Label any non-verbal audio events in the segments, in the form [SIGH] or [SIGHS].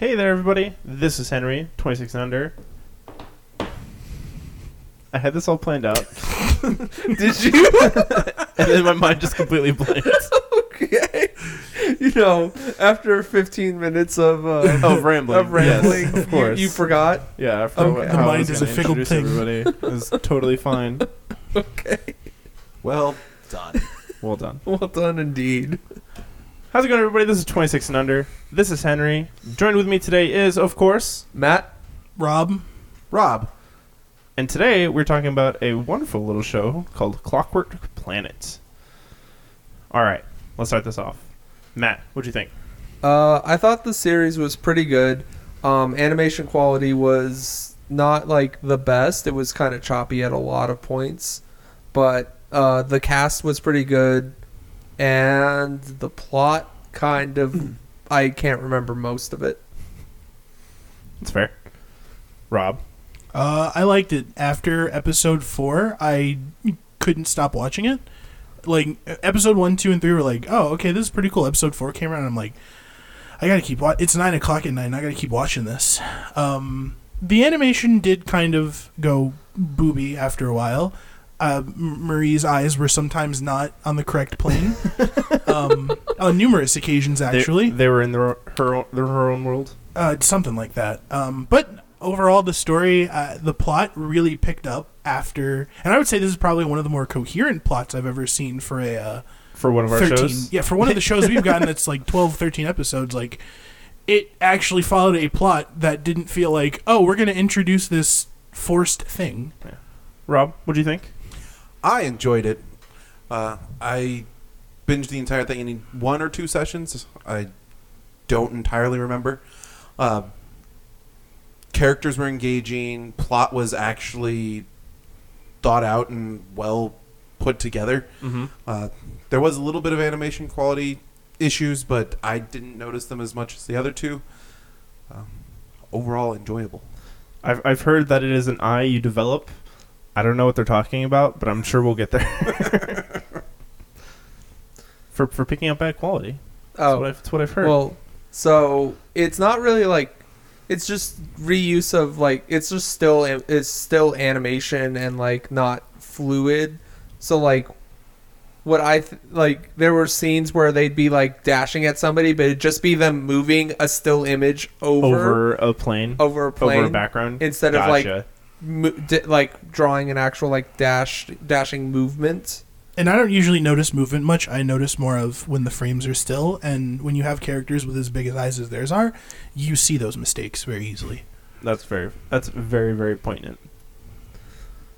Hey there, everybody. This is Henry, 26 and under. I had this all planned out, [LAUGHS] Did you? [LAUGHS] and then my mind just completely blanked. [LAUGHS] okay. You know, after 15 minutes of uh, Oh, rambling. of rambling, Yes, of course. You, forgot. yeah, after Okay. how The I mind was is a gonna fickle introduce thing. Everybody it was totally fine. Okay. Well done. Well done. Well done indeed. How's it going, everybody? This is 26 and under. This is Henry. Joined with me today is, of course, Matt, Rob, Rob, and today we're talking about a wonderful little show called Clockwork Planet. All right, let's start this off. Matt, what'd you think? uh, I thought the series was pretty good. Um, animation quality was not like the best. It was kind of choppy at a lot of points, but uh, the cast was pretty good, and the plot kind of I can't remember most of it. That's fair. Rob. uh, I liked it. After episode four, I couldn't stop watching it. Like episode one, two, and three were like, "Oh, okay, this is pretty cool." Episode four came around, and I'm like, "I gotta keep watching." It's nine o'clock at night. and I gotta keep watching this. Um, the animation did kind of go booby after a while. Uh, Marie's eyes were sometimes not on the correct plane. [LAUGHS] um, on numerous occasions, actually. they, were in their her own, their, her own world. uh, something like that. Um, but overall, the story, uh, the plot really picked up after, and I would say this is probably one of the more coherent plots I've ever seen for a uh, For one of our 13. shows. Yeah, for one of the shows we've gotten that's like [LAUGHS] 12, 13 episodes. Like, it actually followed a plot that didn't feel like, oh, we're going to introduce this forced thing. Rob, what do you think? I enjoyed it. Uh, I binged the entire thing in one or two sessions. I don't entirely remember. Uh, characters were engaging. Plot was actually thought out and well put together. Mm-hmm. Uh, there was a little bit of animation quality issues, but I didn't notice them as much as the other two. Uh, overall, enjoyable. I've I've heard that it is an eye you develop. I don't know what they're talking about, but I'm sure we'll get there. [LAUGHS] for for picking up bad quality. That's, Oh, what, I've, that's what I've heard. Well, so it's not really like it's just reuse of like it's just still it's still animation and like not fluid. So like what I th- like there were scenes where they'd be like dashing at somebody, but it'd just be them moving a still image over over a plane, over a plane over a background, instead of like Gotcha. mo- di- like drawing an actual like dash dashing movement. And I don't usually notice movement much. I notice more of when the frames are still, and when you have characters with as big as eyes as theirs are, you see those mistakes very easily. That's very that's very very poignant.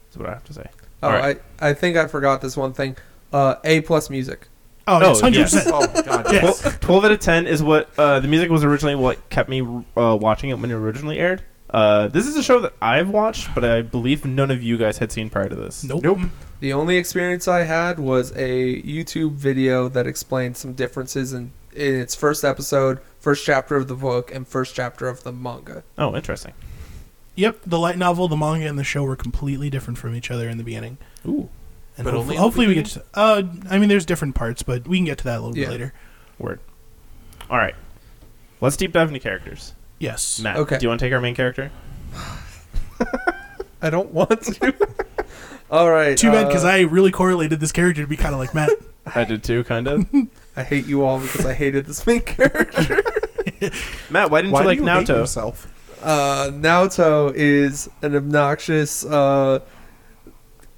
That's what I have to say. Oh, Alright. I I think I forgot this one thing. Uh, a plus music. Oh, Oh, yes, hundred yes. percent. Oh god! Yes. Twelve, 12 out of 10 is what uh, the music was originally what kept me uh, watching it when it originally aired. Uh, this is a show that I've watched, but I believe none of you guys had seen prior to this. Nope. Nope. The only experience I had was a YouTube video that explained some differences in, in its first episode, first chapter of the book, and first chapter of the manga. Oh, interesting. Yep, the light novel, the manga, and the show were completely different from each other in the beginning. Ooh, And But hopefully, only hopefully we get to. Uh, I mean, there's different parts, but we can get to that a little Yeah. bit later. word. All right, let's deep dive into characters. Yes. Matt, Okay. do you want to take our main character? [LAUGHS] I don't want to. [LAUGHS] All right. Too bad because uh, I really correlated this character to be kind of like Matt. [LAUGHS] I did too, kind of. I hate you all because I hated this main character. Matt, why didn't Why you like do you hate Naoto? yourself? Uh, Naoto is an obnoxious, uh,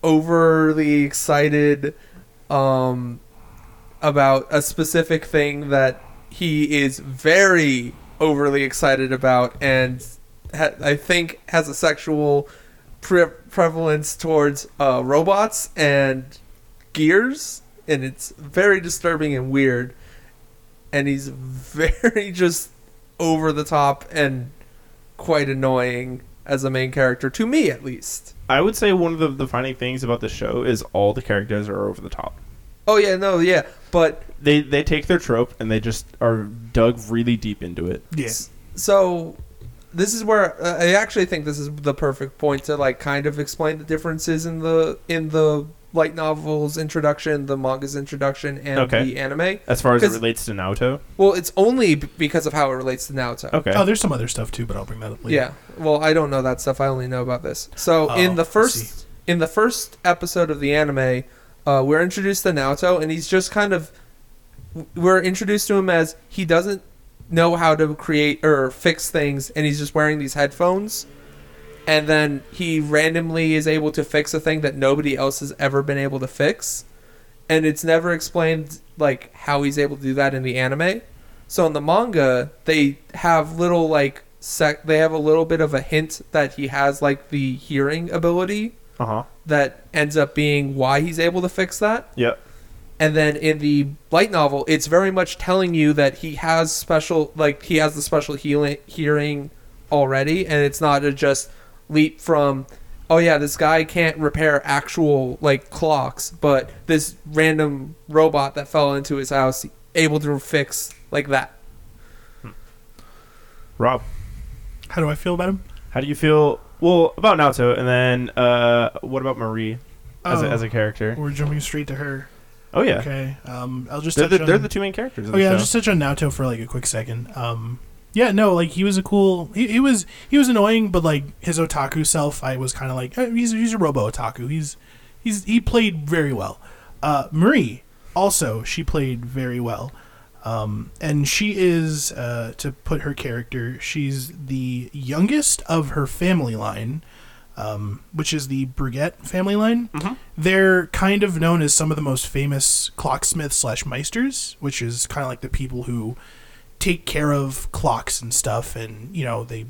overly excited um, about a specific thing that he is very overly excited about, and ha- I think has a sexual pre- prevalence towards uh, robots and gears, and it's very disturbing and weird. And he's [LAUGHS] very just over the top and quite annoying as a main character to me at least. I would say one of the defining things about the show is all the characters are over the top. Oh yeah, no, yeah, but They they take their trope and they just are dug really deep into it. Yeah. so this is where uh, I actually think this is the perfect point to like kind of explain the differences in the in the light novel's introduction, the manga's introduction, and Okay. the anime. As far as it 'Cause- relates to Naoto. Well, it's only b- because of how it relates to Naoto. Okay. Oh, there's some other stuff too, but I'll bring that up later. Yeah. Well, I don't know that stuff. I only know about this. So Oh, in the I first in the first episode of the anime, uh, we're introduced to Naoto, and he's just kind of we're introduced to him as he doesn't know how to create or fix things, and he's just wearing these headphones. And then he randomly is able to fix a thing that nobody else has ever been able to fix, and it's never explained like how he's able to do that in the anime. So in the manga, they have little like sec. They have a little bit of a hint that he has like the hearing ability Uh huh. that ends up being why he's able to fix that. Yep. And then in the light novel, it's very much telling you that he has special, like he has the special healing hearing already, and it's not a just leap from, oh yeah, this guy can't repair actual like clocks, but this random robot that fell into his house able to fix like that. Rob, How do I feel about him? how do you feel? Well, about Naoto, and then uh, what about Marie as, a, Oh. as a character? We're jumping straight to her. Oh yeah, Okay. Um, I'll just they're, touch the, they're the two main characters. Oh yeah, I'll just touch on Naoto for like a quick second. Um, yeah, no, like he was a cool. He, he was he was annoying, but like his otaku self, I was kind of like eh, he's he's a robo otaku. He's he's he played very well. Uh, Marie also she played very well. Um, and she is uh, to put her character. She's the youngest of her family line, um, which is the Breguet family line. Mhm. They're kind of known as some of the most famous clocksmiths slash meisters, which is kind of like the people who take care of clocks and stuff, and you know they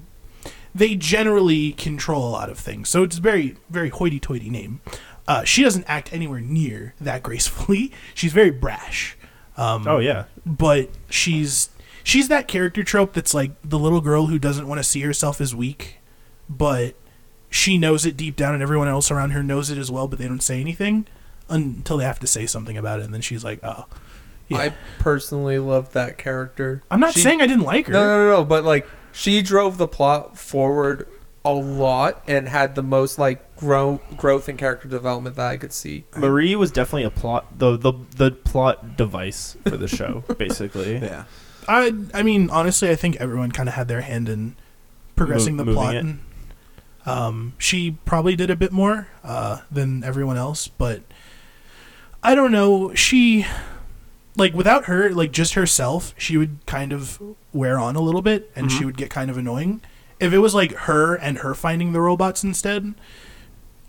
they generally control a lot of things. So it's a very very hoity-toity name. Uh, she doesn't act anywhere near that [LAUGHS] gracefully. She's very brash. Um, Oh yeah, but she's she's that character trope that's like the little girl who doesn't want to see herself as weak, but she knows it deep down, and everyone else around her knows it as well, but they don't say anything until they have to say something about it, and then she's like, "Oh, yeah." I personally love that character. I'm not She- saying I didn't like her. No, no, no, no. But like, she drove the plot forward a lot and had the most like grow growth and character development that I could see. Marie was definitely a plot the the the plot device for the show, [LAUGHS] basically. Yeah. I I mean, honestly, I think everyone kind of had their hand in progressing Mo- the moving plot. it. And, um, she probably did a bit more uh, than everyone else, but I don't know. She like without her, like just herself, she would kind of wear on a little bit, and she Mhm. would get kind of annoying. If it was like her and her finding the robots instead,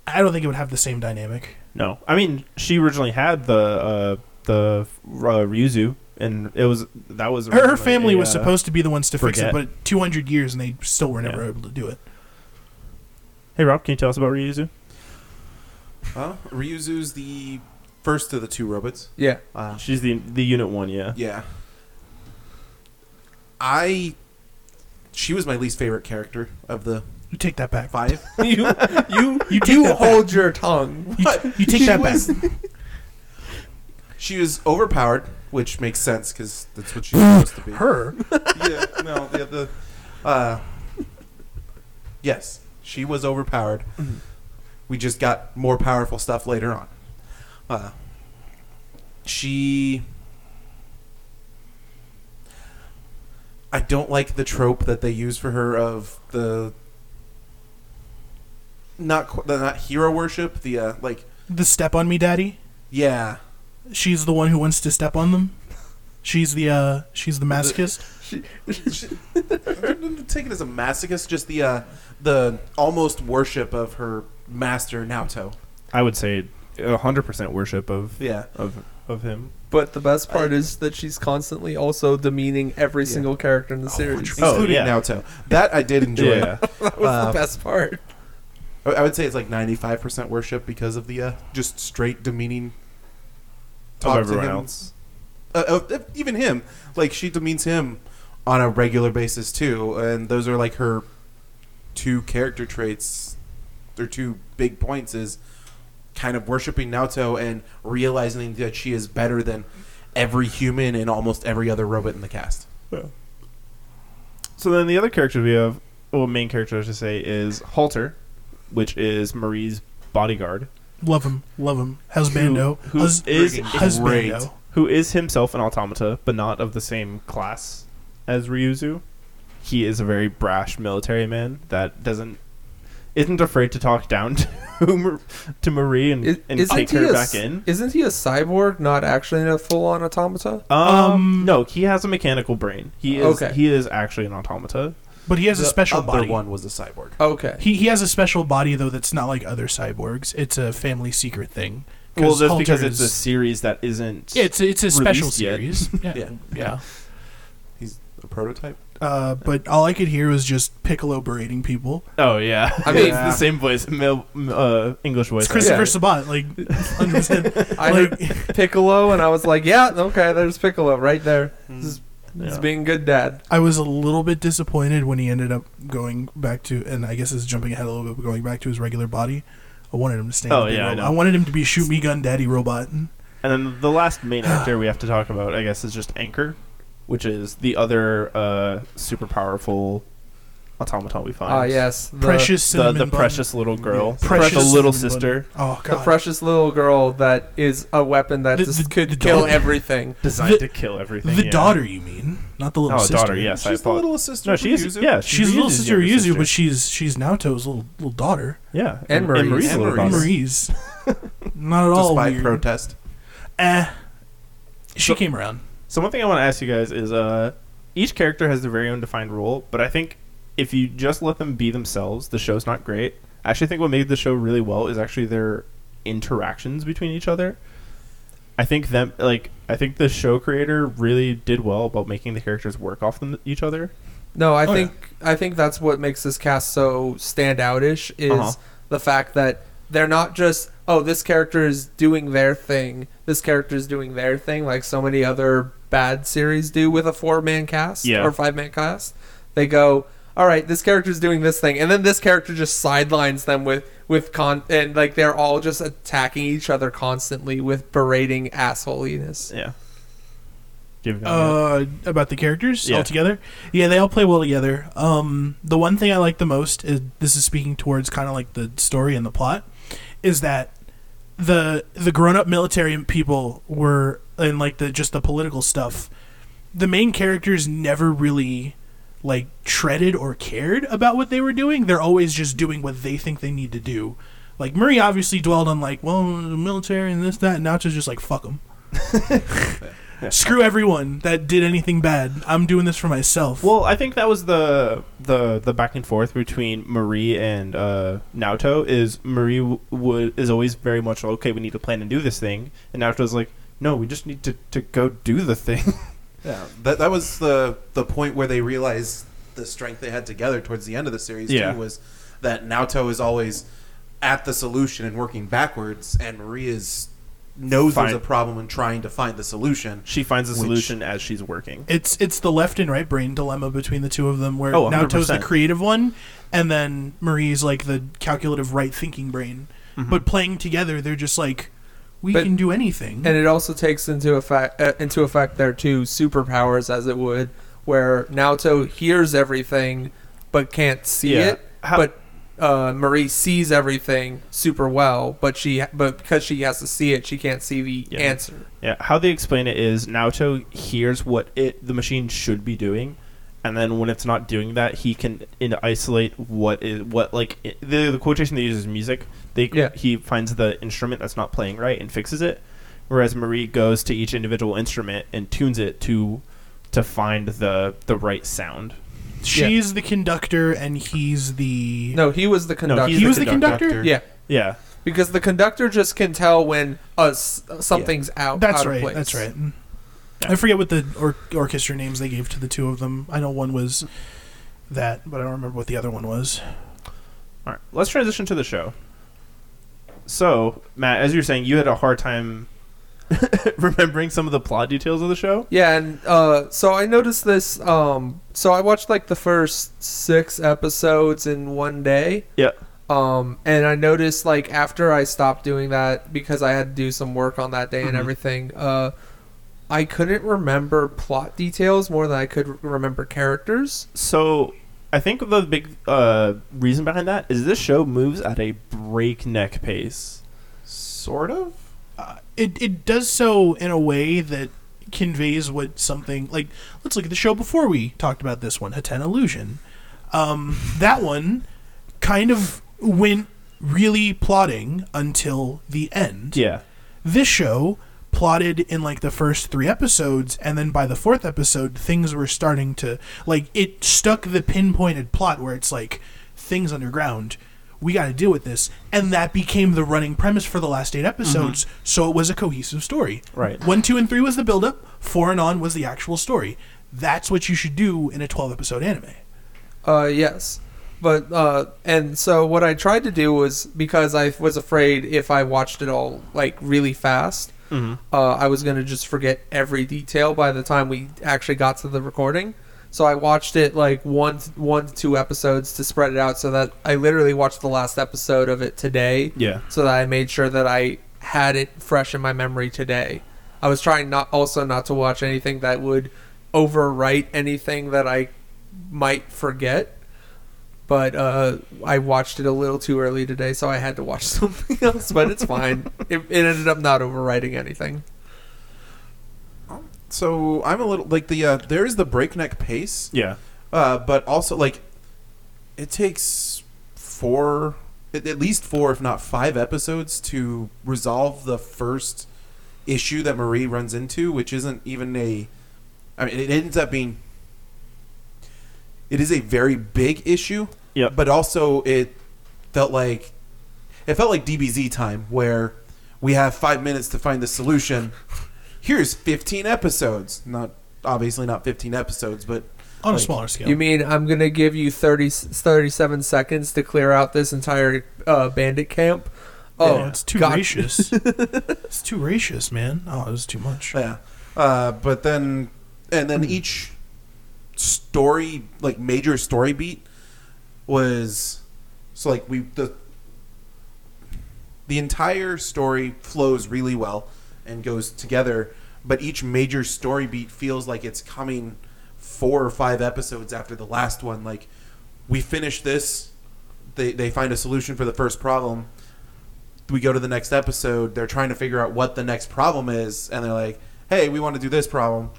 I don't think it would have the same dynamic. No, I mean she originally had the uh, the uh, Ryuzu, and it was that was Her, her family a, was uh, supposed to be the ones to fix it, but 200 years and they still were never Yeah. able to do it. Hey Rob, can you tell us about Ryuzu? Well, Ryuzu's the first of the two robots. Yeah. Uh, She's the the unit one, yeah. yeah. I. She was my least favorite character of the You take that back. five. [LAUGHS] you you [LAUGHS] You take that hold your tongue. You, you take She that was- back. She was overpowered, which makes sense because that's what she's supposed to be. Her. [LAUGHS] yeah, no, the the. Uh, yes, she was overpowered. We just got more powerful stuff later on. Uh, she. I don't like the trope that they use for her of the. Not the not hero worship. The uh, like The step on me daddy. yeah. She's the one who wants to step on them. She's the uh she's the masochist. [LAUGHS] she [LAUGHS] Take it as a masochist, just the uh, the almost worship of her master Naoto. I would say hundred percent worship of Yeah, of of him. But the best part is that she's constantly also demeaning every Yeah. single character in the series. Oh, including yeah. Naoto. That I did enjoy. Yeah, [LAUGHS] that was Uh, the best part. I I would say it's like ninety five percent worship because of the uh, just straight demeaning of talk to him. else. Uh, uh, even him, like she demeans him on a regular basis too, and those are like her two character traits. Their two big points is kind of worshiping Naoto and realizing that she is better than every human and almost every other robot in the cast. Yeah. So then the other character we have, well, main character I should say, is Halter, which is Marie's bodyguard. Love him, love him. Husbando, who Hus- is Friggin' husbando. who is himself an automata, but not of the same class as Ryuzu. He is a very brash military man that doesn't isn't afraid to talk down [LAUGHS] to to Marie and, Is, and take he her a back in. Isn't he a cyborg, not actually a full-on automata? Um, Um, no, he has a mechanical brain. He is Okay. he is actually an automata. But he has a The special other body. one was a cyborg. Okay. He he has a special body though that's not like other cyborgs. It's a family secret thing. Well, that's Halter because it's a series that isn't. Yeah, it's it's a special yet. series. [LAUGHS] yeah. Yeah. yeah. He's a prototype. Uh, but all I could hear was just Piccolo berating people. Oh yeah, I I [LAUGHS] mean- mean it's the same voice, mil, uh, English voice. It's Christopher Yeah. Sabat, like [LAUGHS] 100%. I like, heard [LAUGHS] Piccolo, and I was like, yeah, okay, there's Piccolo right there. This is, Yeah. being good dad. I was a little bit disappointed when he ended up going back to, and I guess is jumping ahead a little bit, but going back to his regular body. I wanted him to stay. Oh, yeah, I know. I wanted him to be shoot me gun daddy robot. And then the last main actor [SIGHS] we have to talk about, I guess, is just Anchor, which is the other uh, super powerful automaton we find. Ah, yes, the, precious the cinnamon the bun. precious little girl, Yes. Precious the little cinnamon sister, bun. Oh the god, precious little girl that is a weapon that The- just the- could the kill daughter. everything. [LAUGHS] designed The- to kill everything. the yeah. daughter, you mean, not the little Oh, sister. daughter. Yes, I She's the thought. little sister. No, of she's Ryuzu. yeah. She's little Ryuzu's sister younger Yuzu, but she's she's Naoto's little little daughter. yeah, And Marie's. Marie's And little Marie's. daughter. Marie's [LAUGHS] not at all Despite weird. protest. Eh, she So- came around. So one thing I want to ask you guys is, uh, each character has their very own defined role, but I think if you just let them be themselves, the show's not great. I actually think what made the show really well is actually their interactions between each other. I think them like I think the show creator really did well about making the characters work off them each other. No, I Oh, think I think that's what makes this cast so standoutish is Uh-huh. the fact that they're not just oh this character is doing their thing, this character is doing their thing like so many other bad series do with a four man cast Yeah. or five man cast. They go, all right, this character is doing this thing, and then this character just sidelines them with with con and like they're all just attacking each other constantly with berating assholiness. Yeah. Do you have any- Uh, about the characters Yeah. all together. Yeah, they all play well together. Um, the one thing I like the most is this is speaking towards kind of like the story and the plot, is that the the grown up military people were and like the just the political stuff. The main characters never really like treaded or cared about what they were doing. They're always just doing what they think they need to do. Like Murray obviously dwelled on like, well, the military and this that. And now it's just like fuck them. [LAUGHS] Screw everyone that did anything bad. I'm doing this for myself. Well, I think that was the the the back and forth between Marie and uh, Naoto. Is Marie w- would is always very much okay. We need to plan and do this thing, and Naoto's like, no, we just need to, to go do the thing. [LAUGHS] Yeah, that that was the the point where they realized the strength they had together towards the end of the series Yeah. too was that Naoto is always at the solution and working backwards, and Marie is knows there's a problem and trying to find the solution. she finds the Which- solution as she's working. it's it's the left and right brain dilemma between the two of them, where Oh, Naoto's the 100%. creative one, and then Marie's like the calculative right thinking brain. Mm-hmm. But playing together, they're just like, we But- can do anything. And it also takes into effect uh, into effect their two superpowers, as it would, where Naoto hears everything but can't see Yeah. it, How- but uh, Marie sees everything super well, but she but because she has to see it, she can't see the Yeah. answer. Yeah, how they explain it is Naoto hears what it the machine should be doing, and then when it's not doing that, he can in isolate what is what like the the quotation they use is music. They Yeah. he finds the instrument that's not playing right and fixes it, whereas Marie goes to each individual instrument and tunes it to to find the the right sound. She's the conductor, and he's the No, he was the conductor. he's he the was the conductor. yeah, Yeah, because the conductor just can tell when uh, s- something's out. That's out of right. place. That's right. Mm. Yeah. I forget what the or- orchestra names they gave to the two of them. I know one was that, but I don't remember what the other one was. All right, let's transition to the show. So, Matt, as you're saying, you had a hard time [LAUGHS] remembering some of the plot details of the show. Yeah, and uh, so I noticed this. Um, so I watched like the first six episodes in one day. Yeah. Um, and I noticed like after I stopped doing that because I had to do some work on that day and Mhm. everything. Uh, I couldn't remember plot details more than I could remember characters. So, I think the big uh, reason behind that is this show moves at a breakneck pace. Sort of. It it does so in a way that conveys what something like let's look at the show before we talked about this one Hatena Illusion. Um, that one kind of went really plotting until the end. Yeah. this show plotted in like the first three episodes and then by the fourth episode things were starting to like it stuck the pinpointed plot where it's like things underground we got to deal with this. And that became the running premise for the last eight episodes. So it was a cohesive story. Right. one two and three was the build-up. Four and on was the actual story. That's what you should do in a 12 episode anime. Uh, yes, but uh, and so what I tried to do was because I was afraid if I watched it all like really fast, Mhm. uh, I was gonna just forget every detail by the time we actually got to the recording. So I watched it like one, one to two episodes to spread it out, so that I literally watched the last episode of it today, Yeah. so that I made sure that I had it fresh in my memory today. I was trying not also not to watch anything that would overwrite anything that I might forget. But uh, I watched it a little too early today, so I had to watch [LAUGHS] something else. But it's fine. it, it ended up not overwriting anything. So I'm a little like the uh, there is the breakneck pace, Yeah. uh, but also like it takes four, at least four, if not five episodes to resolve the first issue that Marie runs into, which isn't even a. I mean, it ends up being. It is a very big issue, Yep. but also it felt like it felt like DBZ time where we have five minutes to find the solution. Here's 15 episodes. Not obviously not 15 episodes, but on a smaller scale You mean I'm gonna give you 30, 37 seconds to clear out this entire uh, bandit camp? oh Oh, it's too God. gracious [LAUGHS] it's too gracious man oh it was too much yeah. Uh, but then and then each story like major story beat was so like we the the entire story flows really well and goes together but each major story beat feels like it's coming four or five episodes after the last one. Like we finish this they, they find a solution for the first problem. We go to the next episode they're trying to figure out what the next problem is and they're like hey we want to do this problem.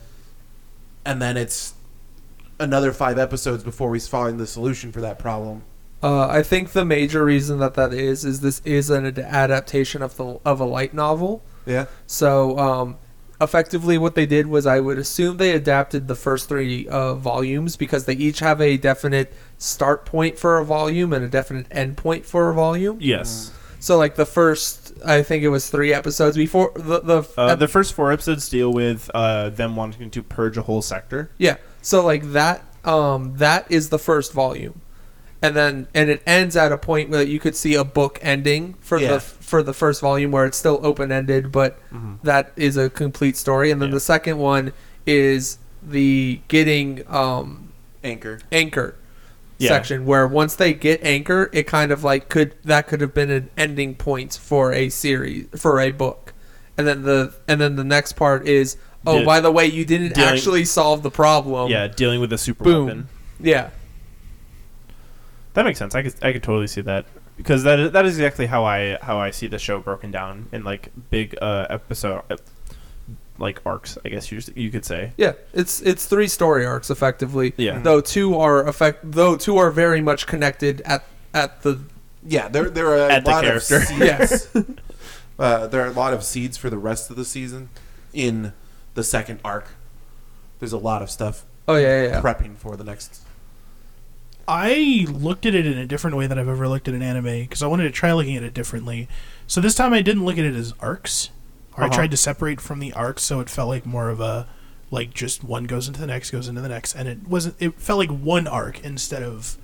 And then it's another five episodes before we find the solution for that problem. Uh, I think the major reason that that is is this is an ad- adaptation of the of a light novel. Yeah So, um, effectively, what they did was I would assume they adapted the first three uh, volumes because they each have a definite start point for a volume and a definite end point for a volume. Yes. So, like the first, I think it was three episodes before the the, Uh, ep- the first four episodes deal with uh, them wanting to purge a whole sector. yeah. So like that, um, that is the first volume, and then and it ends at a point where you could see a book ending for Yeah. the for the first volume where it's still open ended, but that is a complete story. And then Yeah. the second one is the getting um, anchor anchor Yeah. section where once they get anchor, it kind of like could that could have been an ending point for a series for a book, and then the and then the next part is oh Di- by the way you didn't dealing- actually solve the problem. yeah, dealing with the super Boom. weapon. Yeah. That makes sense. I could I could totally see that because that is, that is exactly how I how I see the show broken down in like big uh, episode uh, like arcs. I guess you you could say. Yeah, it's it's three story arcs effectively. Yeah. Though two are effect though two are very much connected at at the yeah there, there are a Add the lot character. [LAUGHS] of seeds [LAUGHS] uh, there are a lot of seeds for the rest of the season in the second arc there's a lot of stuff Oh yeah, yeah. yeah. prepping for the next I looked at it in a different way that I've ever looked at an anime because I wanted to try looking at it differently. So this time I didn't look at it as arcs, or I Uh-huh. tried to separate from the arcs so it felt like more of a like just one goes into the next, goes into the next, and it wasn't. It felt like one arc instead of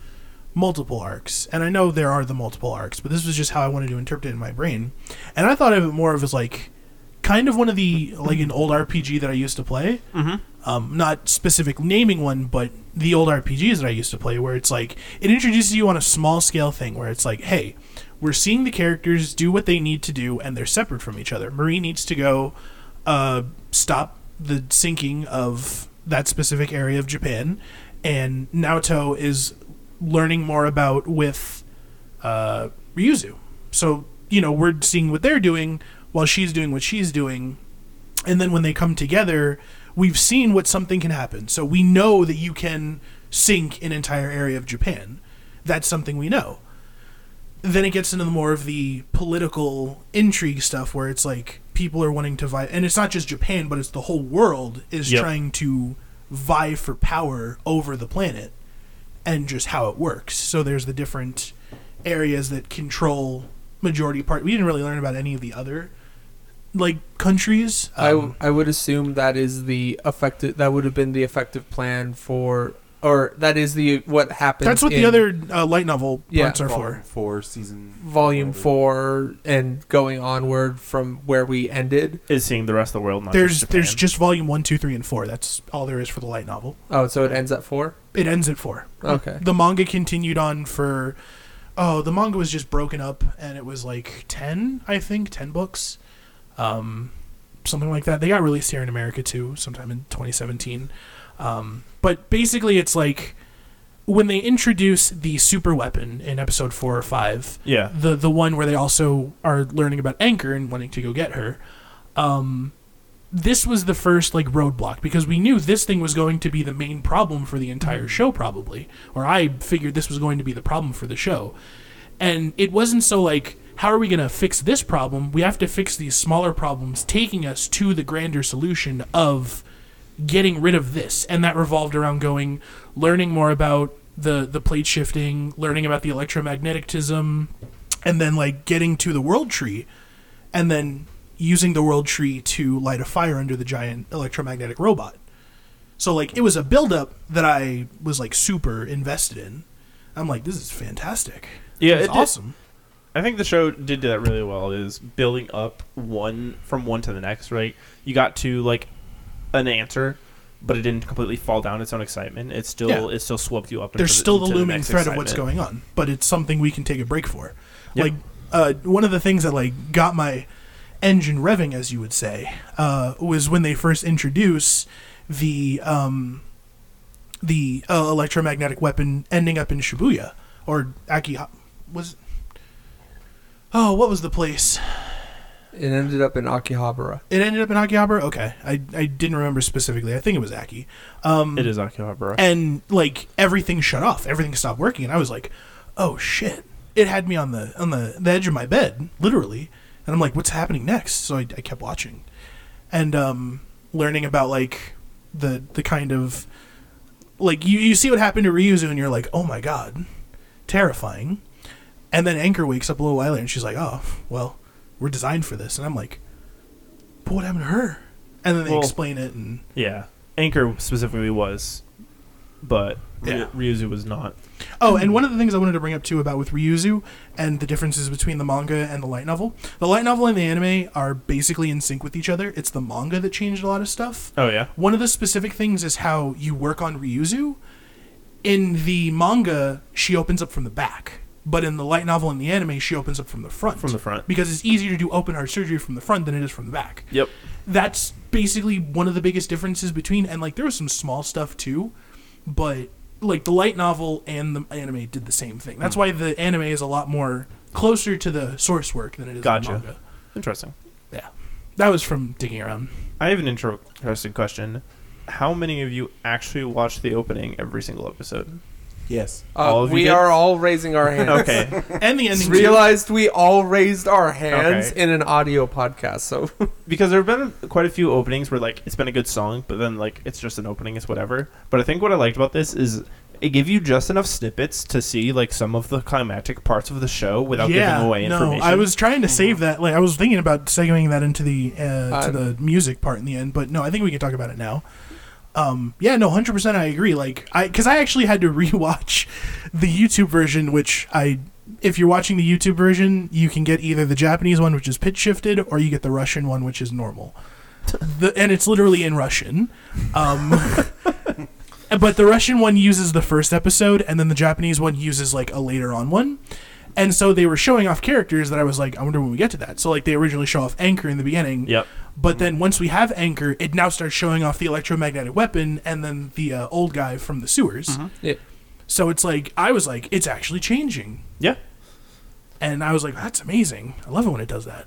multiple arcs. And I know there are the multiple arcs, but this was just how I wanted to interpret it in my brain. And I thought of it more of as like kind of one of the like an old RPG that I used to play Mm-hmm. um, not specific naming one, but the old RPGs that I used to play, where it's like it introduces you on a small scale thing, where it's like, hey, we're seeing the characters do what they need to do, and they're separate from each other. Marie needs to go uh, stop the sinking of that specific area of Japan, and Naoto is learning more about with uh, Ryuzu. So you know, we're seeing what they're doing while she's doing what she's doing. And then when they come together, we've seen what something can happen. So we know that you can sink an entire area of Japan. That's something we know. Then it gets into the more of the political intrigue stuff where it's like people are wanting to vie and it's not just Japan, but it's the whole world is Yep. trying to vie for power over the planet and just how it works. So there's the different areas that control majority part. We didn't really learn about any of the other like countries. I, Um, w- I would assume that is the effective. That would have been the effective plan for, or that is the what happened. that's what the other uh, light novel Yeah. parts are Volume for. four season volume whatever. four and going onward from where we ended. Is seeing the rest of the world. Not There's just there's just volume one, two, three, and four. That's all there is for the light novel. Oh, so it ends at four. It ends at four. Okay. The manga continued on for oh, the manga was just broken up and it was like 10, I think, 10 books. Um something like that. They got released here in America too, sometime in 2017. Um but basically it's like when they introduce the super weapon in episode 4 or 5, yeah. the the one where they also are learning about Anchor and wanting to go get her. Um, this was the first like roadblock because we knew this thing was going to be the main problem for the entire show, probably, or I figured this was going to be the problem for the show, and it wasn't so like. How are we going to fix this problem? We have to fix these smaller problems, taking us to the grander solution of getting rid of this. And that revolved around going learning more about the the plate shifting learning about the electromagnetism and then like getting to the world tree and then using the world tree to light a fire under the giant electromagnetic robot. So like it was a buildup that i was like super invested in. I'm like this is fantastic. Yeah, it's awesome I think the show did do that really well. Is building up one from one to the next. Right, you got to like an answer, but it didn't completely fall down its own excitement. It still Yeah. it still swept you up. there's into still the into looming next thread of what's excitement. going on, but it's something we can take a break for. Like uh, one of the things that like got my engine revving, as you would say, uh, was when they first introduce the um, the uh, electromagnetic weapon ending up in Shibuya or Aki was. Oh, what was the place? It ended up in Akihabara. It ended up in Akihabara. Okay, I I didn't remember specifically. I think it was Aki. Um, It is Akihabara. and like everything shut off everything stopped working and i was like oh shit it had me on the on the, the edge of my bed literally and i'm like what's happening next so i, I kept watching and um learning about like the the kind of like you, you see what happened to ryuzu and you're like oh my god terrifying and then anchor wakes up a little while later and she's like oh well we're designed for this and i'm like but what happened to her and then they Well- explain it and yeah, Anchor specifically was, but Yeah. Ry- Ryuzu was not. Oh, and one of the things I wanted to bring up too about with Ryuzu and the differences between the manga and the light novel. The light novel and the anime are basically in sync with each other. It's the manga that changed a lot of stuff. Oh yeah, One of the specific things is how you work on Ryuzu. In the manga, she opens up from the back, but in the light novel and the anime, she opens up from the front. from the front. because it's easier to do open heart surgery from the front than it is from the back Yep. that's basically one of the biggest differences between and like there was some small stuff too but like the light novel and the anime did the same thing Hmm. that's why the anime is a lot more closer to the source work than it is Gotcha. the manga Interesting. yeah that was from digging around I have an interesting question. How many of you actually watch the opening every single episode? Yes. All Uh, of you we did? are all raising our hands. Okay. [LAUGHS] and the ending. Realized we all raised our hands Okay. in an audio podcast. So [LAUGHS] because there have been quite a few openings where like it's been a good song, but then like it's just an opening, it's whatever. But I think what I liked about this is it gave you just enough snippets to see like some of the climactic parts of the show without yeah, giving away information. no, information. I was trying to save that. Like I was thinking about segueing that into the uh, to I'm- the music part in the end, but no, I think we can talk about it now. Um, yeah, no, hundred percent, I agree. Like I, because I actually had to [LAUGHS] rewatch the YouTube version, which I, if you're watching the YouTube version, you can get either the Japanese one, which is pitch shifted, or you get the Russian one, which is normal. [LAUGHS] The, and it's literally in Russian. Um, [LAUGHS] but the Russian one uses the first episode, and then the Japanese one uses like a later on one. And so they were showing off characters that I was like, I wonder when we get to that. So like they originally show off Anchor in the beginning, Yep. But then once we have Anchor, it now starts showing off the electromagnetic weapon and then the uh, old guy from the sewers. Yeah. So it's like I was like, it's actually changing. Yeah. and I was like, "That's amazing! I love it when it does that."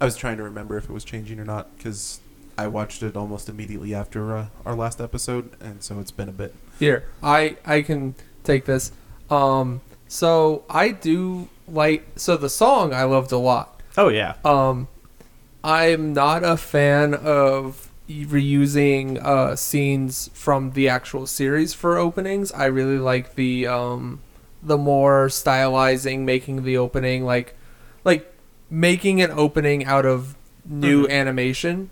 I was trying to remember if it was changing or not because I watched it almost immediately after uh, our last episode, and so it's been a bit. Here, I I can take this. Um, so I do like so the song I loved a lot. Oh yeah. Um, I'm not a fan of reusing uh, scenes from the actual series for openings. I really like the um, the more stylizing, making the opening like like making an opening out of new Mhm. animation.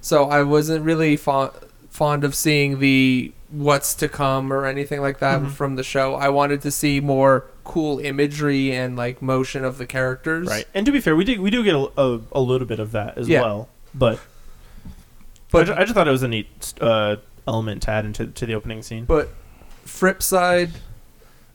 So I wasn't really fond fond of seeing the what's to come or anything like that Mhm. from the show. I wanted to see more cool imagery and like motion of the characters. Right. And to be fair, we do we do get a, a, a little bit of that as Yeah. well. But But- I, ju- I just thought it was a neat uh, element to add into to the opening scene. But Fripside,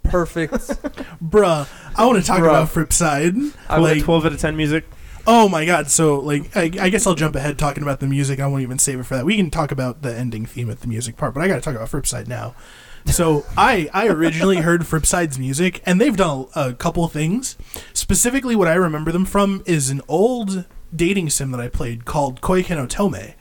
perfect. [LAUGHS] Bruh, I want to talk Bruh. about Fripside. I like like, twelve out of ten music. oh my god! So, like, I, I guess I'll jump ahead talking about the music. I won't even save it for that. We can talk about the ending theme at the music part, but I got to talk about Fripside now. So, I I originally heard Fripside's music, and they've done a, a couple things. Specifically, what I remember them from is an old dating sim that I played called Koiken Otome.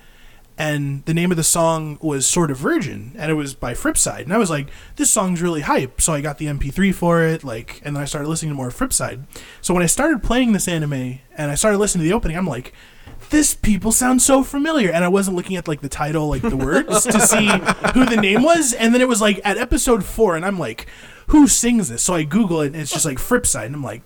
and the name of the song was Sort of Virgin, and it was by Fripside. And I was like, this song's really hype. So I got the MP3 for it, like, and then I started listening to more Fripside. So when I started playing this anime and I started listening to the opening, I'm like, this people sound so familiar. And I wasn't looking at like the title, like the words, to see [LAUGHS] who the name was. And then it was like at episode four, and I'm like, who sings this? So I Google it, and it's just like Fripside, and I'm like,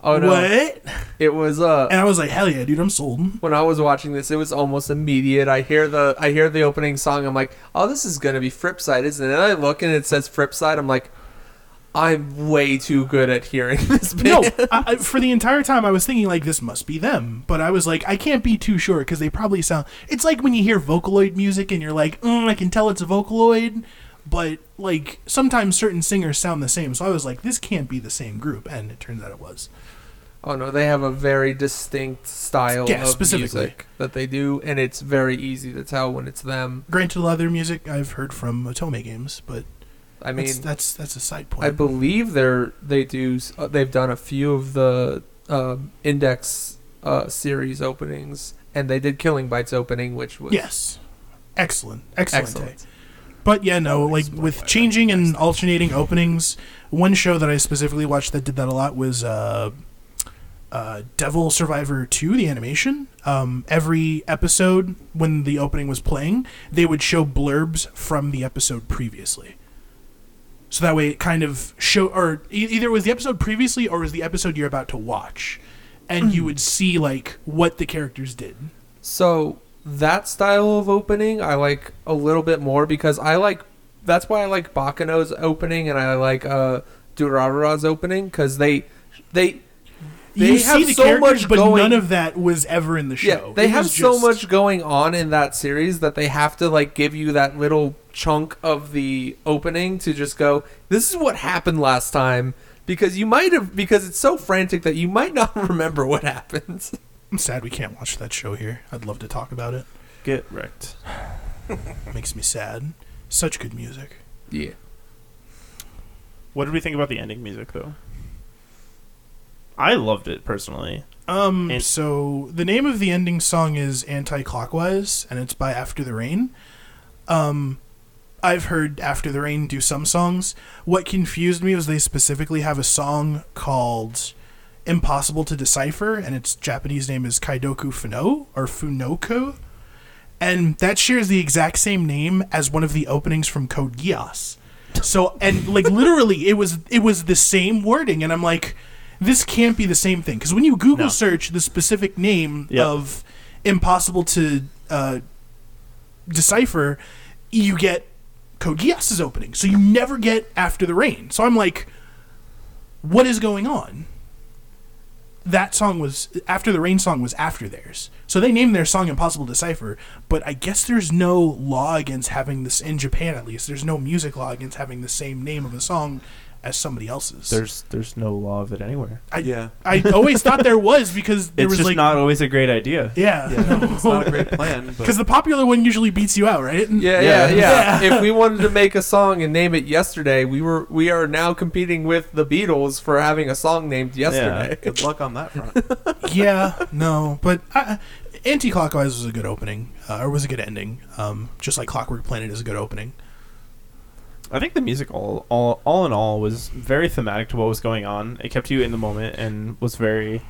Oh no, what? it was uh And I was like, hell yeah, dude, I'm sold. when I was watching this, it was almost immediate. I hear the I hear the opening song. I'm like, oh, this is gonna be Fripside, isn't it? And I look and it says Fripside. I'm like, I'm way too good at hearing [LAUGHS] this no. I, I- for the entire time I was thinking like this must be them, but I was like I can't be too sure because they probably sound. It's like when you hear Vocaloid music and you're like, mm, I can tell it's a Vocaloid, but like sometimes certain singers sound the same. So I was like, this can't be the same group, and it turns out it was. Oh no, they have a very distinct style Yeah, of music that they do, and it's very easy to tell when it's them. Granted, a lot of their music I've heard from Otome games, but I mean, that's that's, that's a side point. I believe they're they do uh, they've done a few of the um, Index uh, series openings, and they did Killing Bites opening, which was yes, excellent, excellent. excellent. But yeah, no, like with changing and alternating openings, one show that I specifically watched that did that a lot was uh, uh, Devil Survivor 2, the animation. Um, every episode, when the opening was playing, they would show blurbs from the episode previously. So that way it kind of show, or e- either it was the episode previously or it was the episode you're about to watch. And you would see, like, what the characters did. So that style of opening I like a little bit more because I like that's why I like Baccano's opening and I like uh Durarara's opening because they they they you have see the so much but going none of that was ever in the show. Yeah, they It have so just- much going on in that series that they have to like give you that little chunk of the opening to just go, this is what happened last time because you might have because it's so frantic that you might [LAUGHS] not remember what happens. I'm sad we can't watch that show here. I'd love to talk about it. Get wrecked. [LAUGHS] makes me sad. Such good music. Yeah. What did we think about the ending music though? I loved it personally. Um, And- so the name of the ending song is Anti-Clockwise, and it's by After the Rain. Um, I've heard After the Rain do some songs. What confused me was they specifically have a song called Impossible to Decipher, and its Japanese name is Kaidoku Funo, or Funoko. And that shares the exact same name as one of the openings from Code Geass. So and like literally it was it was the same wording and I'm like this can't be the same thing because when you Google No. search the specific name Yep. of impossible to uh, decipher, you get Code Geass's opening. So you never get After the Rain. So I'm like, what is going on? That song was After the Rain song was after theirs. So they named their song Impossible to Decipher, but I guess there's no law against having this in Japan at least. There's no music law against having the same name of a song as somebody else's. There's there's no law of it anywhere. I, yeah. I always thought there was because [LAUGHS] there It's was just like not always a great idea. yeah, Yeah, it's not a great [LAUGHS] plan. Because the popular one usually beats you out, right? Yeah, Yeah. yeah, yeah, Yeah. if we [LAUGHS] wanted to make a song and name it yesterday, we were we are now competing with the Beatles for having a song named yesterday. good luck on that front. yeah, no, but I, anti-clockwise was a good opening, uh, or was a good ending. Um, just like Clockwork Planet is a good opening. I think the music all all all in all was very thematic to what was going on. It kept you in the moment and was very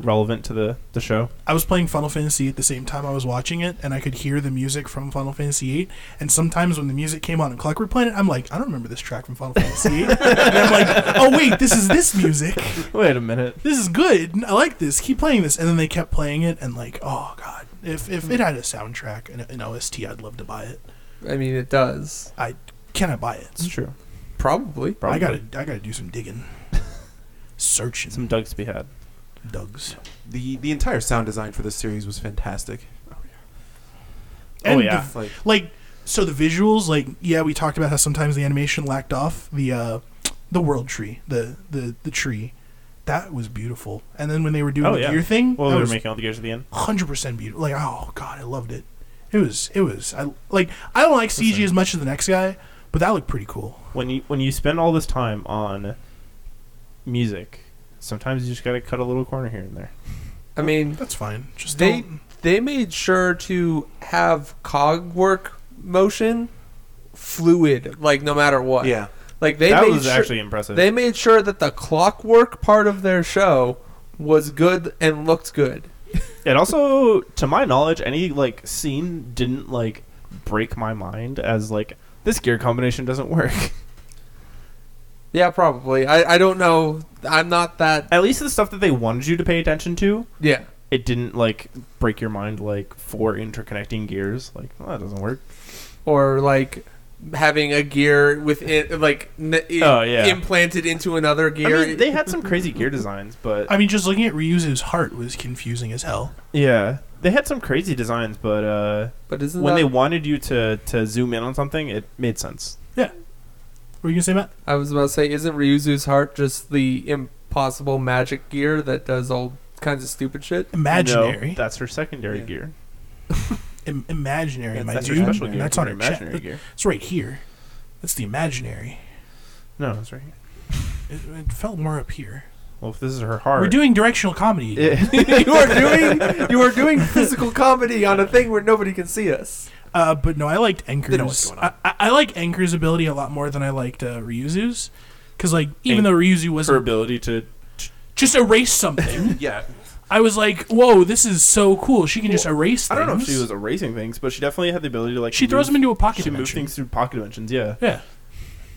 relevant to the the show. I was playing Final Fantasy at the same time I was watching it, and I could hear the music from Final Fantasy VIII. And sometimes when the music came on in Clockwork Planet, I'm like, I don't remember this track from Final Fantasy VIII. [LAUGHS] and I'm like, oh wait, this is this music. [LAUGHS] Wait a minute. This is good. I like this. Keep playing this. And then they kept playing it, and like, oh god, if if it had a soundtrack and an OST, I'd love to buy it. I mean, it does I can I buy it? It's true. probably. Probably. I gotta I gotta do some digging, [LAUGHS] searching some dugs to be had. Dugs. the the entire sound design for this series was fantastic. oh And yeah. the- Like like so the visuals like yeah we talked about how sometimes the animation lacked off the uh the world tree the the the tree that was beautiful and then when they were doing Oh, the yeah. gear thing Well, that we were making all the gears at the end. 100% beautiful like oh god i loved it it was it was i like i don't like cg Listen. as much as the next guy but that looked pretty cool When you when you spend all this time on music, sometimes you just gotta cut a little corner here and there. I mean, that's fine just they don't they made sure to have cog work motion fluid, like no matter what. yeah, like they that made was sure, actually impressive. they made sure that the clockwork part of their show was good and looked good. [LAUGHS] It also, to my knowledge, any like scene didn't like break my mind as like this gear combination doesn't work. [LAUGHS] Yeah, probably. I I don't know. I'm not that. At least the stuff that they wanted you to pay attention to, Yeah. it didn't like break your mind like four interconnecting gears. Like well, that doesn't work. or like having a gear within like n- i- Oh, yeah. implanted into another I gear. mean, they had some crazy gear designs, but i mean just looking at ryuzu's heart was confusing as hell yeah, they had some crazy designs. But uh, but isn't when that, they wanted you to to zoom in on something, it made sense. what were you gonna say matt I was about to say, isn't Ryuzu's heart just the impossible magic gear that does all kinds of stupid shit? imaginary No, that's her secondary Yeah. gear. [LAUGHS] Im- imaginary Yeah, my That's her dude special gear. that's on her imaginary chest gear. it's right here that's the imaginary No, that's right here. it, it felt more up here Well, if this is her heart, We're doing directional comedy. [LAUGHS] you are doing you are doing [LAUGHS] physical comedy on a thing where nobody can see us. Uh, but no, I liked know what's Anchor's. going I, on. I, I like Anchor's ability a lot more than I liked uh, Ryuzu's. Because, like, even though Ryuzu wasn't ability to just erase something, [LAUGHS] yeah. I was like, whoa, this is so cool. She can just erase I things. don't know if she was erasing things, but she definitely had the ability to like. She throws them into a pocket She moved dimension. things through pocket dimensions. Yeah. Yeah.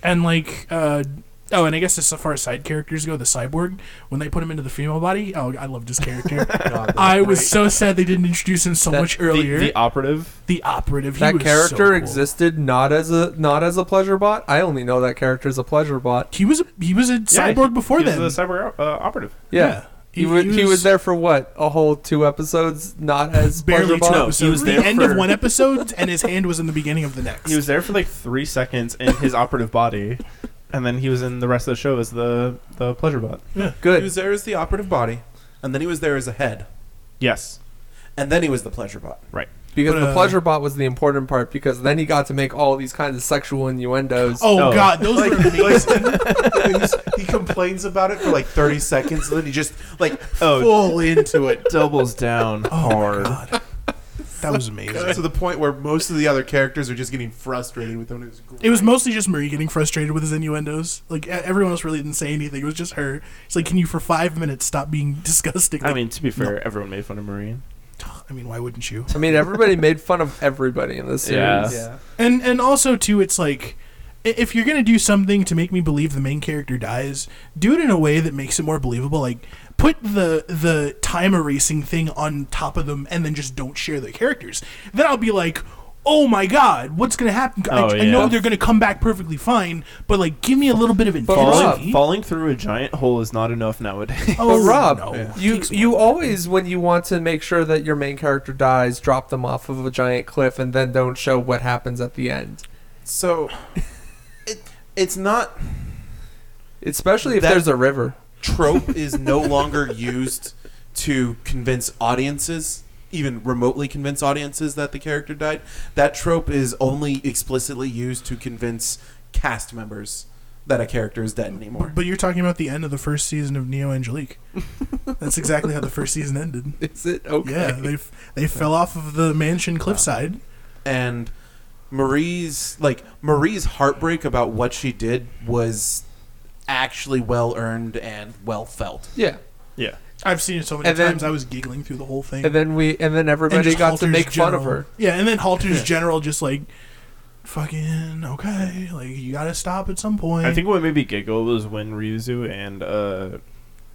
And, like, uh, oh, and I guess as far as side characters go, the cyborg, when they put him into the female body, oh, I loved his character. [LAUGHS] God, I was great. so sad they didn't introduce him so That- much earlier. the The, operative. The operative. he That was so character cool. existed not as a not as a pleasure bot. I only know that character as a pleasure bot. He was a, he was a Yeah, cyborg he- before he was then. The cyber uh, operative. Yeah. He, was, he was there for what a whole two episodes, not as barely pleasure two bot. No, he episodes. was the there end for- of one episode, and his hand was in the beginning of the next. [LAUGHS] He was there for like three seconds in his operative body, and then he was in the rest of the show as the the pleasure bot. He Good. He was there as the operative body, and then he was there as a head, Yes. and then he was the pleasure bot. Right. Because But, the uh, pleasure bot was the important part because then he got to make all these kinds of sexual innuendos. Oh, Oh. god, those Like, were [LAUGHS] amazing. like, he complains about it for like 30 seconds, and then he just like Oh. full into it Doubles down Oh hard. god, that was amazing. to the point where most of the other characters are just getting frustrated with him. It was. It was mostly just Marie getting frustrated with his innuendos. Like everyone else really didn't say anything. It was just her. It's like, can you for five minutes stop being [LAUGHS] disgusting? I mean, to be fair, everyone made fun of Marie. I mean, why wouldn't you? I mean, everybody made fun of everybody in this series. yeah. And and also too, it's like if you're gonna do something to make me believe the main character dies, do it in a way that makes it more believable. Like put the the time erasing thing on top of them, and then just don't share the characters. Then I'll be like. Oh my God! What's gonna happen? I, Oh, I know they're gonna come back perfectly fine, but like, give me a little bit of But Rob, Falling, falling through a giant hole is not enough nowadays. [LAUGHS] Oh, But Rob, no. Yeah. you you always when you want to make sure that your main character dies, drop them off of a giant cliff and then don't show what happens at the end. So, it, it's not. especially if That- there's a river. Trope is no longer used to convince audiences, even remotely convince audiences that the character died. That trope is only explicitly used to convince cast members that a character is dead anymore. But you're talking about the end of the first season of Neo Angelique. [LAUGHS] That's exactly how the first season ended. Is it okay? Yeah, they they fell off of the mansion cliffside. and Marie's like Marie's heartbreak about what she did was actually well earned and well felt. yeah. Yeah. I've seen it so many And then- times. I was giggling through the whole thing. And then we and then And everybody just got to Halter's make fun of general- her. Yeah, and then Halter's general just like, fucking okay, like you gotta stop at some point. I think what made me giggle was when Ryuzu and uh,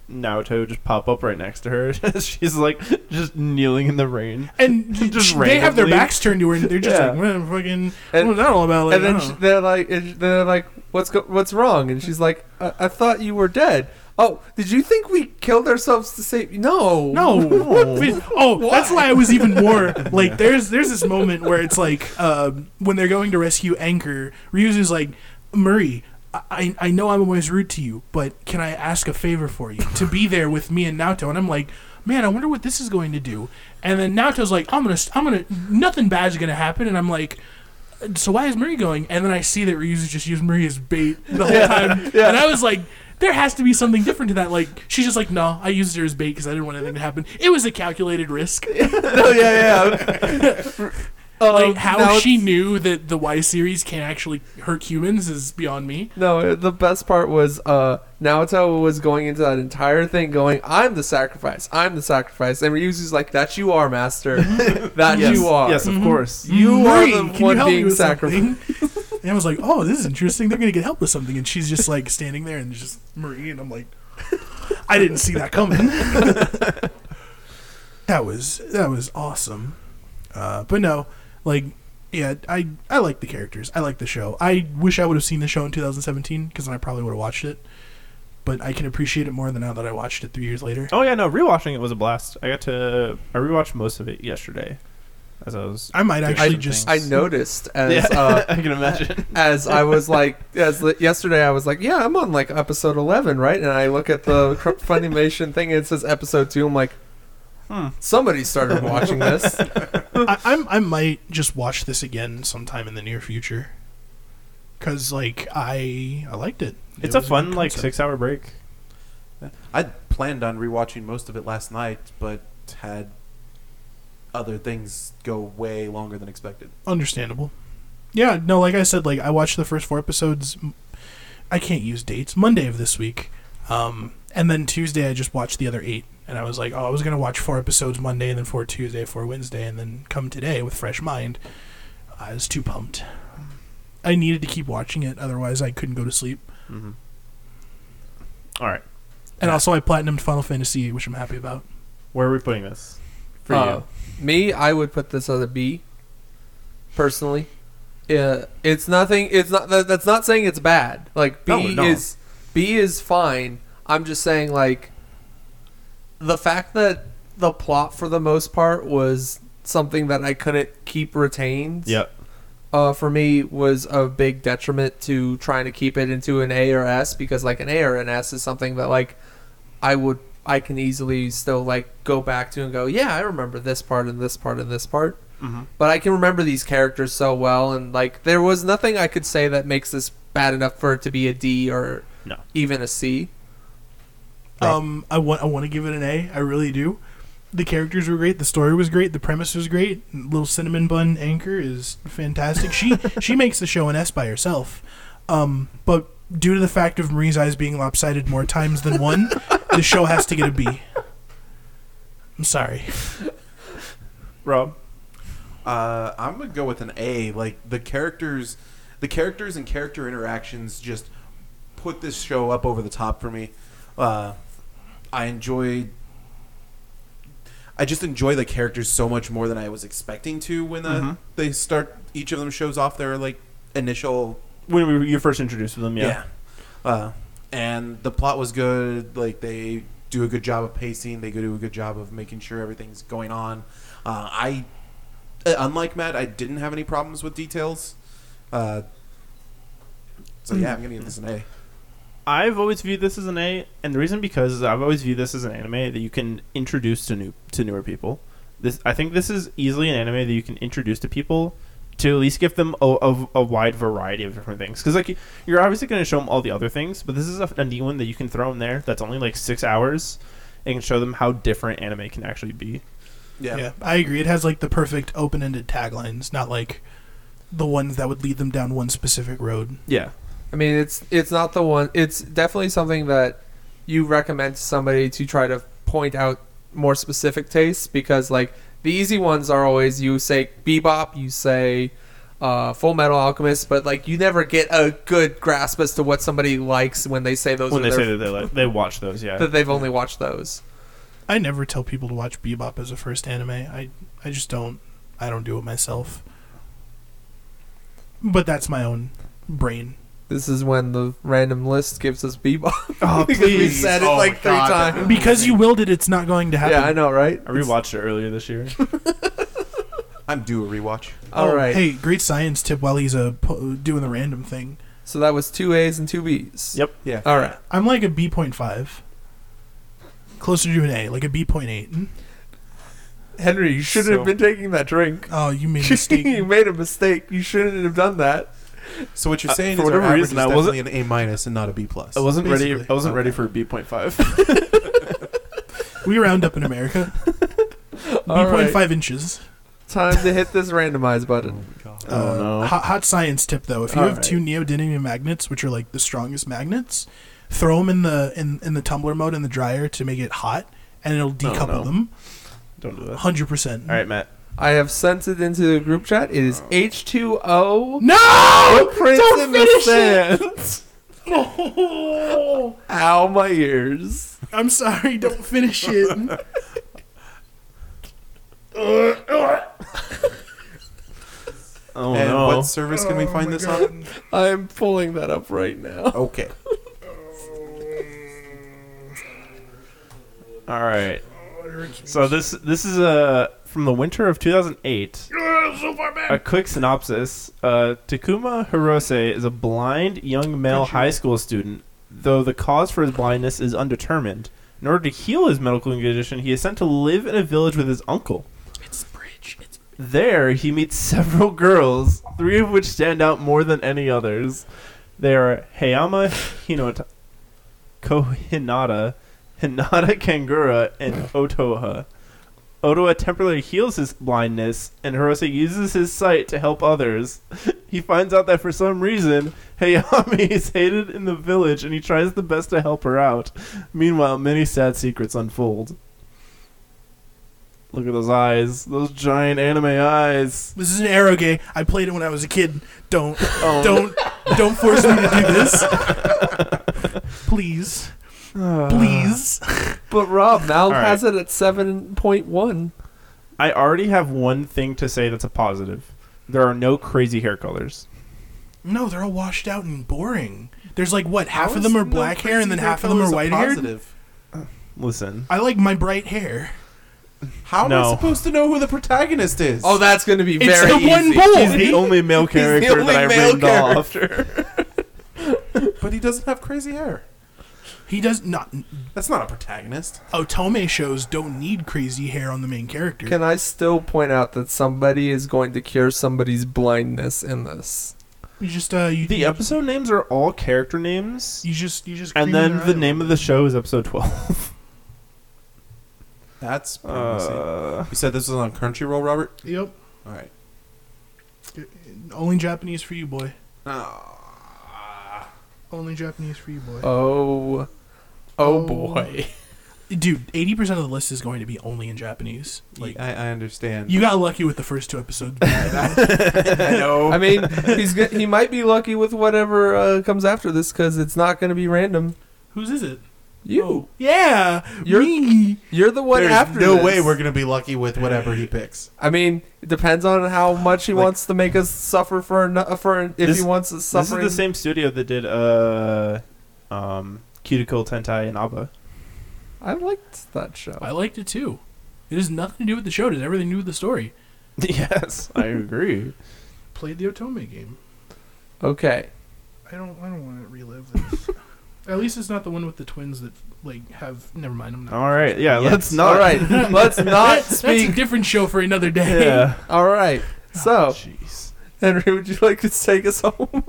Naoto just pop up right next to her. [LAUGHS] She's like just kneeling in the rain. and [LAUGHS] Just they have their backs turned to her, and they're just Yeah. like, well, fucking, And- what's that all about? Like, and then I sh don't know. they're like, they're like, "What's go- what's wrong?" And she's like, I-, "I thought you were dead." Oh, did you think we killed ourselves to save? No, No. [LAUGHS] Wait, oh, that's why I was even more like. There's there's this moment where it's like um, when they're going to rescue Anchor. Ryuzu's like, Murray, I I know I'm always rude to you, but can I ask a favor for you to be there with me and Naoto? And I'm like, man, I wonder what this is going to do. And then Naoto's like, I'm gonna I'm gonna nothing bad's gonna happen. And I'm like. So why is Marie going? And then I see that Ryuzu just used Murray as bait the whole time, [LAUGHS] and I was like, there has to be something different to that. Like she's just like, no, I used her as bait because I didn't want anything to happen. It was a calculated risk. [LAUGHS] no, yeah, yeah. [LAUGHS] like Um, how she it's- knew that the Y series can actually hurt humans is beyond me. No, the best part was uh, Naoto was going into that entire thing going, I'm the sacrifice, I'm the sacrifice. And Ryuzu's like, that you are, master. [LAUGHS] that yes. you are. Yes, of course. You Murray, are the can you one help me being with sacrificed. something? [LAUGHS] and I was like, oh, this is interesting. They're gonna get help with something, and she's just like standing there and just Marie, and I'm like, I didn't see that coming. [LAUGHS] that was that was awesome. Uh, but no, like, yeah, I I like the characters. I like the show. I wish I would have seen the show in 2017 because then I probably would have watched it. But I can appreciate it more than now that I watched it three years later. Oh yeah, no, rewatching it was a blast. I got to I rewatched most of it yesterday, as I was. I might actually I just. I noticed as Yeah, uh, [LAUGHS] I can imagine. as I was like, as li- yesterday I was like, yeah, I'm on like episode 11, right? And I look at the cr- Funimation thing and it says episode two. I'm like, Hmm. somebody started watching this. I, I'm, I might just watch this again sometime in the near future. Cause like I I liked it. It's It a fun good like six hour break. I planned on rewatching most of it last night, but had other things go way longer than expected. Understandable. Yeah, no, like I said, like I watched the first four episodes. I can't use dates. Monday of this week, um, and then Tuesday I just watched the other eight, and I was like, oh, I was gonna watch four episodes Monday, and then four Tuesday, four Wednesday, and then come today with fresh mind. I was too pumped. I needed to keep watching it, otherwise I couldn't go to sleep. Mm-hmm. All right, And also, I platinumed Final Fantasy, which I'm happy about. where are we putting this for Uh, me, I would put this as a B. Personally, yeah, it's nothing. It's not. That, that's not saying it's bad. Like B No, no. is B is fine. I'm just saying like the fact that the plot for the most part was something that I couldn't keep retained. Yep. uh, for me was a big detriment to trying to keep it into an A or S because like an A or an S is something that like I would I can easily still like go back to and go yeah I remember this part and this part and this part Mm-hmm. but I can remember these characters so well and like there was nothing I could say that makes this bad enough for it to be a D or No. even a C. Um, I want I want to give it an A. I really do. The characters were great. The story was great. The premise was great. Little cinnamon bun anchor is fantastic. She [LAUGHS] she makes the show an S by herself. Um, but due to the fact of Marie's eyes being lopsided more times than one, [LAUGHS] the show has to get a B. I'm sorry. Rob. Uh, I'm gonna go with an A. Like the characters, the characters and character interactions just put this show up over the top for me. Uh, I enjoyed. I just enjoy the characters so much more than I was expecting to when uh, Mhm. they start. Each of them shows off their like initial When we, you first introduced them, yeah. yeah. Uh, and the plot was good. Like they do a good job of pacing. They do a good job of making sure everything's going on. Uh, I, uh, unlike Matt, I didn't have any problems with details. Uh, so yeah, I'm gonna give this an A. I've always viewed this as an A, and the reason because is I've always viewed this as an anime that you can introduce to new to newer people. This I think this is easily an anime that you can introduce to people to at least give them a, a, a wide variety of different things. Because like you're obviously going to show them all the other things, but this is a, a new one that you can throw in there that's only like six hours and can show them how different anime can actually be. Yeah. Yeah. I agree. It has like the perfect open-ended taglines, not like the ones that would lead them down one specific road. Yeah. I mean, it's it's not the one. It's definitely something that you recommend to somebody to try to point out more specific tastes because like the easy ones are always you say Bebop, you say uh, Full Metal Alchemist, but like you never get a good grasp as to what somebody likes when they say those when they their- say that they like, they watch those, yeah. that they've only watched those. I never tell people to watch Bebop as a first anime. I I just don't. I don't do it myself. But that's my own brain. This is when the random list gives us Bebop. Oh, [LAUGHS] because we please. said it Oh like three God. times. Because you willed it, it's not going to happen. Yeah, I know, right? I rewatched it earlier this year. [LAUGHS] I'm due a rewatch. All oh, right. Hey, great science tip while he's uh, po- doing the random thing. So that was two A's and two B's. Yep. Yeah. All right. I'm like a B point five. Closer to an A, like a B point eight. Henry, you shouldn't So- have been taking that drink. Oh, you made a [LAUGHS] you made a mistake. You shouldn't have done that. So what you're Uh, saying for is our whatever average reason, is I definitely wasn't- an A minus and not a B plus. I wasn't ready. I wasn't ready for a B point five. [LAUGHS] we round up in America. [LAUGHS] B point right. five inches. Time to hit this randomize button. Oh, Uh, no. Hot, hot science tip though: if you All have right. two neodymium magnets, which are like the strongest magnets, throw them in the in, in the tumbler mode in the dryer to make it hot, and it'll decouple no. them. Don't do that. Hundred percent. All right, Matt. I have sent it into the group chat. It is H2O. No! Prince Don't in the finish it! sands. [LAUGHS] Oh, Ow, my ears. I'm sorry. Don't finish it. [LAUGHS] Oh and no. what service can we Oh find my this on? I'm pulling that up right now. Okay. [LAUGHS] All right. So this this is uh, from the winter of 2008. A quick synopsis: uh, Takuma Hirose is a blind young male high school student. Though the cause for his blindness is undetermined, in order to heal his medical condition, he is sent to live in a village with his uncle. It's the bridge. It's There, he meets several girls, three of which stand out more than any others. They are Hayami Hinota, Kohinata, Hinata Kagura, and Otoha. Otoha temporarily heals his blindness, and Hirose uses his sight to help others. [LAUGHS] He finds out that for some reason, Hayami [LAUGHS] is hated in the village, and he tries the best to help her out. Meanwhile, many sad secrets unfold. Look at those eyes. Those giant anime eyes. This is an eroge. I played it when I was a kid. Don't, Oh. don't, don't force me to do this. [LAUGHS] Please, Ah. please. But Rob [LAUGHS] now All right. has it at 7.1. I already have one thing to say that's a positive. There are no crazy hair colors. No, they're all washed out and boring. There's like what half How of them are no black hair and then crazy half of them are white hair. positive? Uh, listen. I like my bright hair. How am I supposed to know who the protagonist is? Oh, that's going to be It's very the easy. one bull. He's the [LAUGHS] only male character only that I male rained off. [LAUGHS] but he doesn't have crazy hair. He does not. That's not a protagonist. Otome shows don't need crazy hair on the main character. Can I still point out that somebody is going to cure somebody's blindness in this? you just uh you The you, episode names are all character names, you just you just and then the name of the show is episode 12. That's promising. Uh, you said this was on Crunchyroll, Robert. Yep. All right. Only Japanese for you, boy. Ah. Only Japanese for you, boy. Oh. Oh, Oh. boy. Dude, eighty percent of the list is going to be only in Japanese. Like I, I understand. you got lucky with the first two episodes. [LAUGHS] [LAUGHS] I know. I mean, he's go- he might be lucky with whatever uh, comes after this because it's not going to be random. Whose is it? You, Oh, yeah, You're- me. you're the one There's after. no this. way we're gonna be lucky with whatever he picks. I mean, it depends on how much he Like- wants to make us suffer for ano- for if This- he wants us this is the same studio that did uh, um, Cuticle Tantei Inaba. I liked that show. I liked it too. It has nothing to do with the show. It has everything to do with the story. [LAUGHS] yes, I agree. Played the Otome game. Okay, I don't. I don't want to relive this. [LAUGHS] At least it's not the one with the twins that like have. Never mind. I'm not. All right, yeah. Yes. Let's not. All right, [LAUGHS] let's not That's a speak. different show for another day. Yeah. All right. So, Jeez. Henry, would you like to take us home?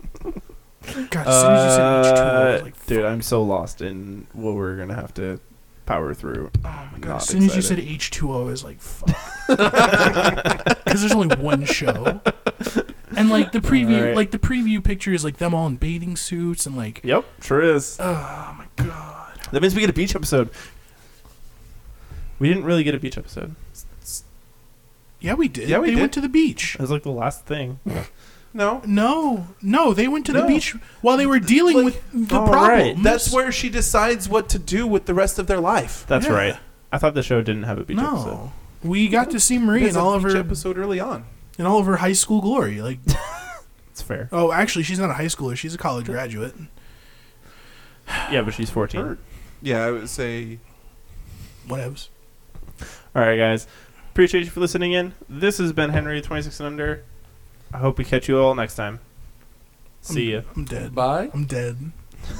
God, as soon as you said H2O, I was Uh, like, dude, I'm so lost in what we're gonna have to power through. oh my god. not As soon as you excited. said H2O, I was like, fuck. [LAUGHS] Because there's only one show. And like the preview, Alright. like the preview picture is like them all in bathing suits and like, Yep, sure is. oh my god. That means we get a beach episode. We didn't really get a beach episode. Yeah, we did. Yeah, we they did. went to the beach. It was like the last thing. [LAUGHS] No, No, no, they went to the No. beach while they were dealing Like- with the Oh, problem. right. that's where she decides what to do with the rest of their life. That's Yeah. right. I thought the show didn't have a beach episode. no. We got to see Marie There's in a all of beach her episode early on. in all of her high school glory. Like, [LAUGHS] It's fair. oh, actually, she's not a high schooler; she's a college graduate. Yeah, but she's 14. Her- Yeah, I would say Whatevs. All right, guys. Appreciate you for listening in. This has been Henry 26 and Under. I hope we catch you all next time. See ya. I'm dead. Bye. I'm dead.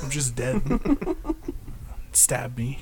I'm just dead. [LAUGHS] Stab me.